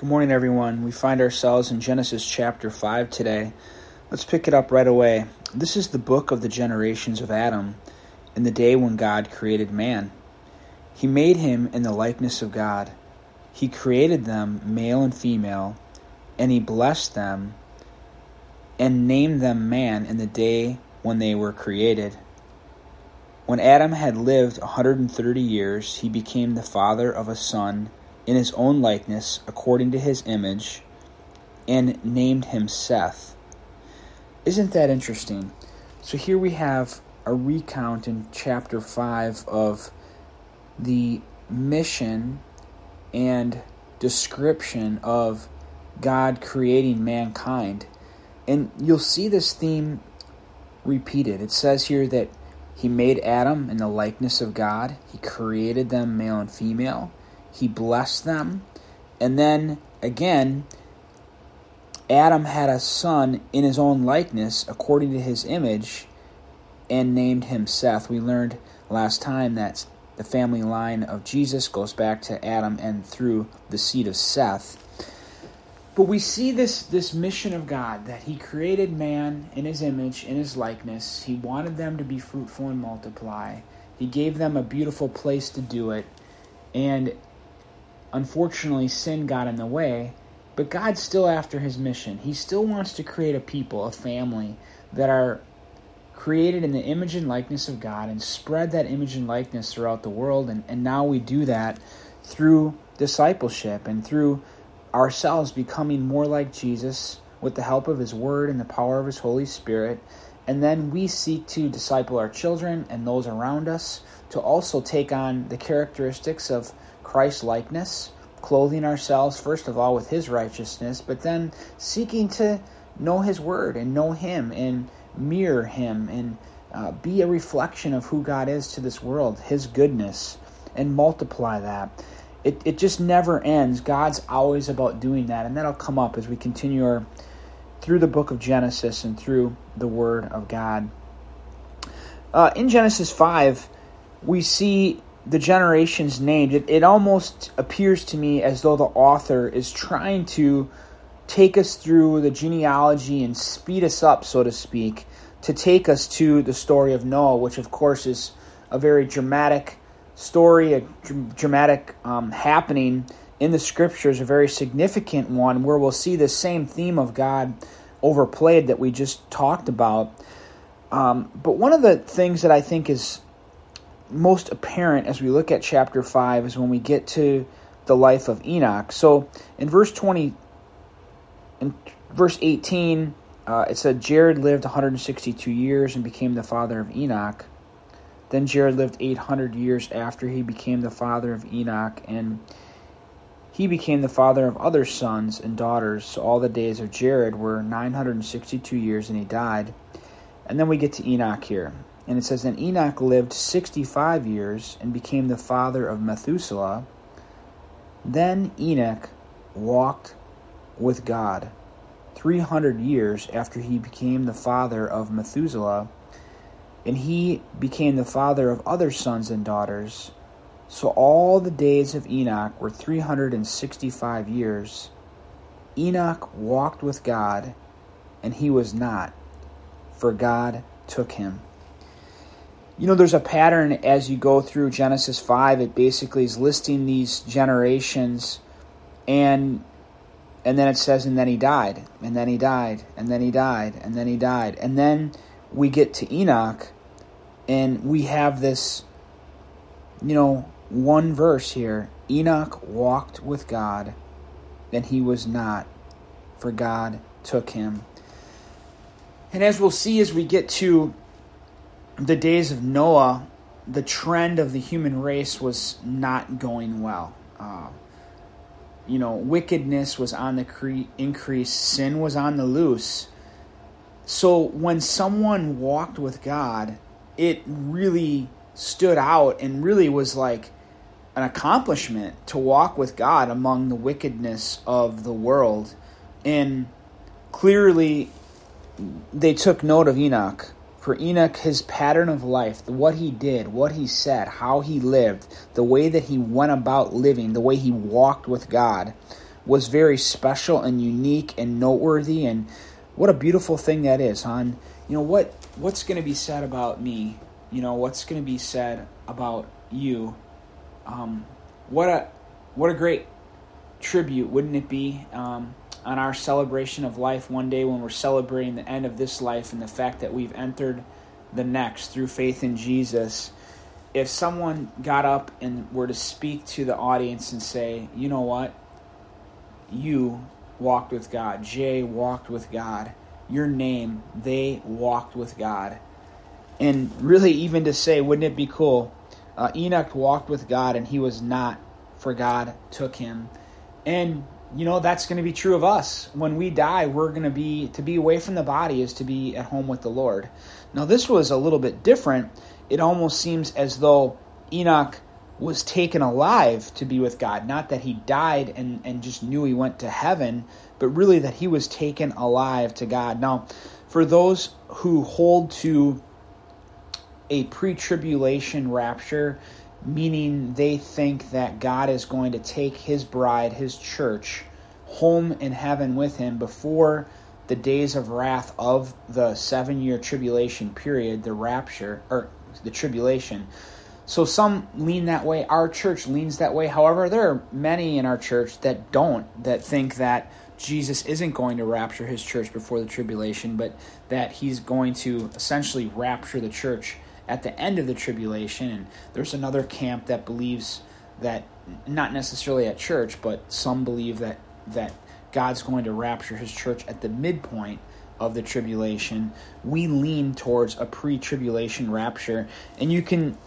Good morning, everyone. We find ourselves in Genesis chapter 5 today. Let's pick it up right away. This is the book of the generations of Adam in the day when God created man. He made him in the likeness of God. He created them, male and female, and he blessed them and named them man in the day when they were created. When Adam had lived a 130 years, he became the father of a son in his own likeness, according to his image, and named him Seth. Isn't that interesting? So here we have a recount in chapter 5 of the mission and description of God creating mankind. And you'll see this theme repeated. It says here that he made Adam in the likeness of God, he created them male and female. He blessed them. And then again, Adam had a son in his own likeness, according to his image, and named him Seth. We learned last time that the family line of Jesus goes back to Adam and through the seed of Seth. But we see this, this mission of God that He created man in His image, in His likeness. He wanted them to be fruitful and multiply. He gave them a beautiful place to do it. And Unfortunately, sin got in the way, but God's still after his mission. He still wants to create a people, a family that are created in the image and likeness of God and spread that image and likeness throughout the world. And, and now we do that through discipleship and through ourselves becoming more like Jesus with the help of His Word and the power of His Holy Spirit. And then we seek to disciple our children and those around us to also take on the characteristics of Christ likeness, clothing ourselves, first of all, with His righteousness, but then seeking to know His Word and know Him and mirror Him and uh, be a reflection of who God is to this world, His goodness, and multiply that. It, it just never ends. God's always about doing that, and that'll come up as we continue our through the book of Genesis and through the Word of God. Uh, in Genesis 5, we see the generations named, it, it almost appears to me as though the author is trying to take us through the genealogy and speed us up, so to speak, to take us to the story of Noah, which, of course, is a very dramatic story, a dr- dramatic um, happening in the scriptures, a very significant one, where we'll see the same theme of God overplayed that we just talked about. Um, but one of the things that I think is most apparent as we look at chapter 5 is when we get to the life of Enoch. So in verse 20, in verse 18, uh, it said Jared lived 162 years and became the father of Enoch. Then Jared lived 800 years after he became the father of Enoch, and he became the father of other sons and daughters. So all the days of Jared were 962 years, and he died. And then we get to Enoch here. And it says, Then Enoch lived 65 years and became the father of Methuselah. Then Enoch walked with God 300 years after he became the father of Methuselah, and he became the father of other sons and daughters. So all the days of Enoch were 365 years. Enoch walked with God, and he was not, for God took him you know, there's a pattern as you go through Genesis 5. It basically is listing these generations and and then it says and then he died and then he died and then he died and then he died and then we get to Enoch and we have this you know one verse here Enoch walked with God and he was not for God took him and as we'll see as we get to the days of Noah, the trend of the human race was not going well. Uh, you know, wickedness was on the cre- increase, sin was on the loose. So when someone walked with God, it really stood out and really was like an accomplishment to walk with God among the wickedness of the world. And clearly, they took note of Enoch for Enoch, his pattern of life, what he did, what he said, how he lived, the way that he went about living, the way he walked with God, was very special and unique and noteworthy and what a beautiful thing that is, hon. You know what what's going to be said about me? You know what's going to be said about you? Um, what a what a great tribute, wouldn't it be? Um, on our celebration of life one day when we're celebrating the end of this life and the fact that we've entered the next through faith in Jesus. If someone got up and were to speak to the audience and say, you know what? You walked with God. Jay walked with God. Your name, they walked with God. And really, even to say, wouldn't it be cool? Uh, Enoch walked with God and he was not, for God took him. And you know that's going to be true of us. When we die we're going to be to be away from the body is to be at home with the lord. Now this was a little bit different. It almost seems as though enoch was taken alive to be with god. Not that he died and, and just knew he went to heaven but really that he was taken alive to god. Now for those who hold to a pre-tribulation rapture meaning they think that God is going to take his bride, his church, home in heaven with him before the days of wrath of the seven year tribulation period, the rapture, or the tribulation. So some lean that way. Our church leans that way. However, there are many in our church that don't, that think that Jesus isn't going to rapture his church before the tribulation, but that he's going to essentially rapture the church at the end of the tribulation. And there's another camp that believes that, not necessarily at church, but some believe that that God's going to rapture his church at the midpoint of the tribulation. We lean towards a pre-tribulation rapture, and you can.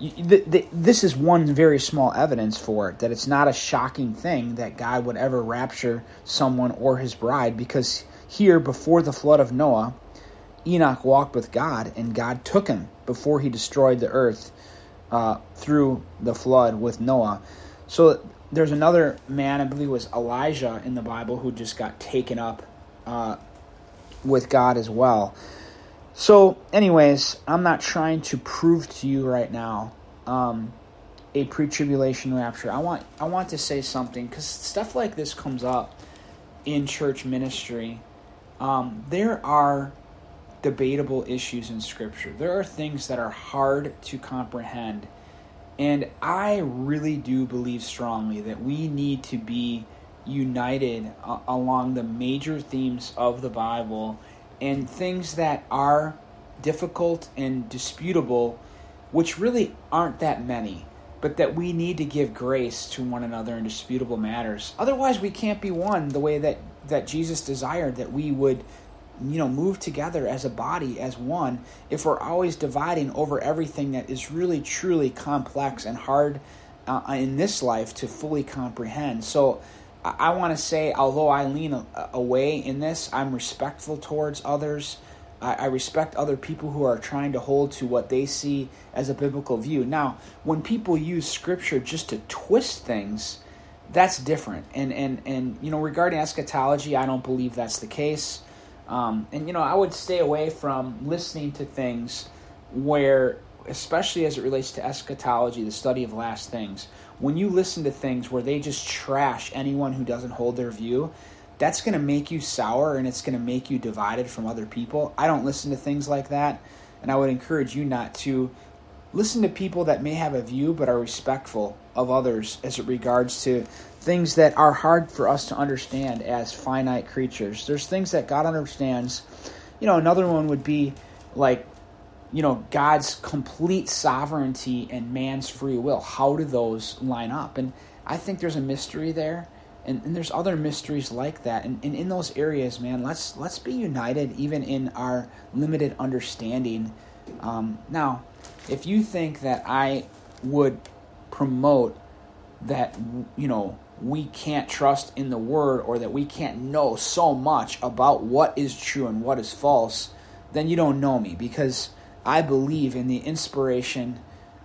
You, the, the, this is one very small evidence for it that it's not a shocking thing that God would ever rapture someone or his bride because here before the flood of Noah, Enoch walked with God, and God took him before he destroyed the earth uh, through the flood with Noah. So there's another man, I believe was Elijah in the Bible, who just got taken up uh, with God as well. So, anyways, I'm not trying to prove to you right now um, a pre-tribulation rapture. I want I want to say something because stuff like this comes up in church ministry. Um, there are debatable issues in Scripture. There are things that are hard to comprehend. And I really do believe strongly that we need to be united along the major themes of the Bible and things that are difficult and disputable, which really aren't that many, but that we need to give grace to one another in disputable matters. Otherwise, we can't be one the way that, that Jesus desired that we would you know move together as a body as one if we're always dividing over everything that is really truly complex and hard uh, in this life to fully comprehend. So i, I want to say although i lean a, away in this i'm respectful towards others. I, I respect other people who are trying to hold to what they see as a biblical view. Now when people use scripture just to twist things that's different. And and and you know regarding eschatology i don't believe that's the case um, and you know, I would stay away from listening to things where, especially as it relates to eschatology, the study of last things, when you listen to things where they just trash anyone who doesn't hold their view, that's going to make you sour and it's going to make you divided from other people. I don't listen to things like that, and I would encourage you not to listen to people that may have a view but are respectful of others as it regards to things that are hard for us to understand as finite creatures. There's things that God understands. You know, another one would be like, you know, God's complete sovereignty and man's free will. How do those line up? And I think there's a mystery there. And, and there's other mysteries like that. And, and in those areas, man, let's let's be united even in our limited understanding. Um, now, if you think that I would promote that, you know, we can't trust in the word or that we can't know so much about what is true and what is false, then you don't know me because I believe in the inspiration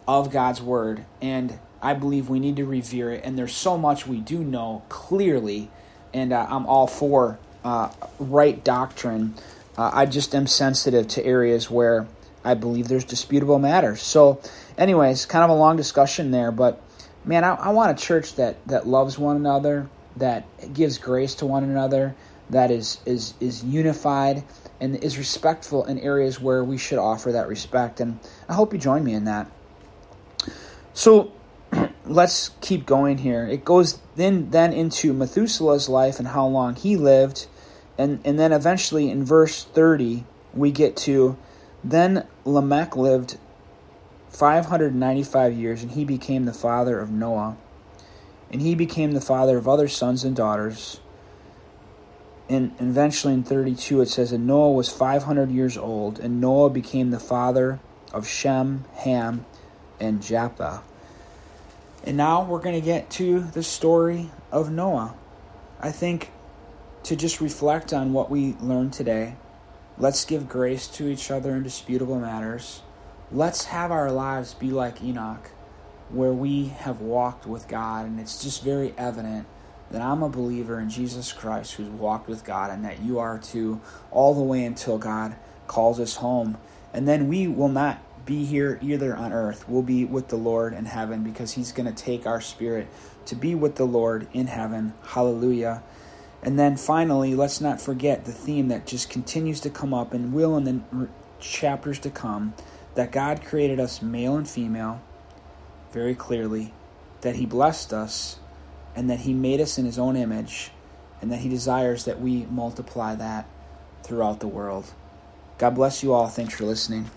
of God's word and I believe we need to revere it. And there's so much we do know clearly, and uh, I'm all for uh, right doctrine. Uh, I just am sensitive to areas where I believe there's disputable matters. So, anyways, kind of a long discussion there, but man, I, I want a church that that loves one another that gives grace to one another, that is is is unified and is respectful in areas where we should offer that respect. And I hope you join me in that. So let's keep going here. It goes then then into Methuselah's life and how long he lived, and and then eventually in verse thirty we get to then Lamech lived five hundred ninety five years, and he became the father of Noah, and he became the father of other sons and daughters. And eventually in 32 it says that Noah was 500 years old, and Noah became the father of Shem, Ham, and Japheth. And now we're going to get to the story of Noah. I think to just reflect on what we learned today, let's give grace to each other in disputable matters. Let's have our lives be like Enoch, where we have walked with God, and it's just very evident that I'm a believer in Jesus Christ who's walked with God, and that you are too, all the way until God calls us home. And then we will not be here either on earth. We'll be with the Lord in heaven because He's going to take our spirit to be with the Lord in heaven. Hallelujah. And then finally, let's not forget the theme that just continues to come up and will in the chapters to come that God created us male and female very clearly, that He blessed us, and that He made us in His own image, and that He desires that we multiply that throughout the world. God bless you all. Thanks for listening.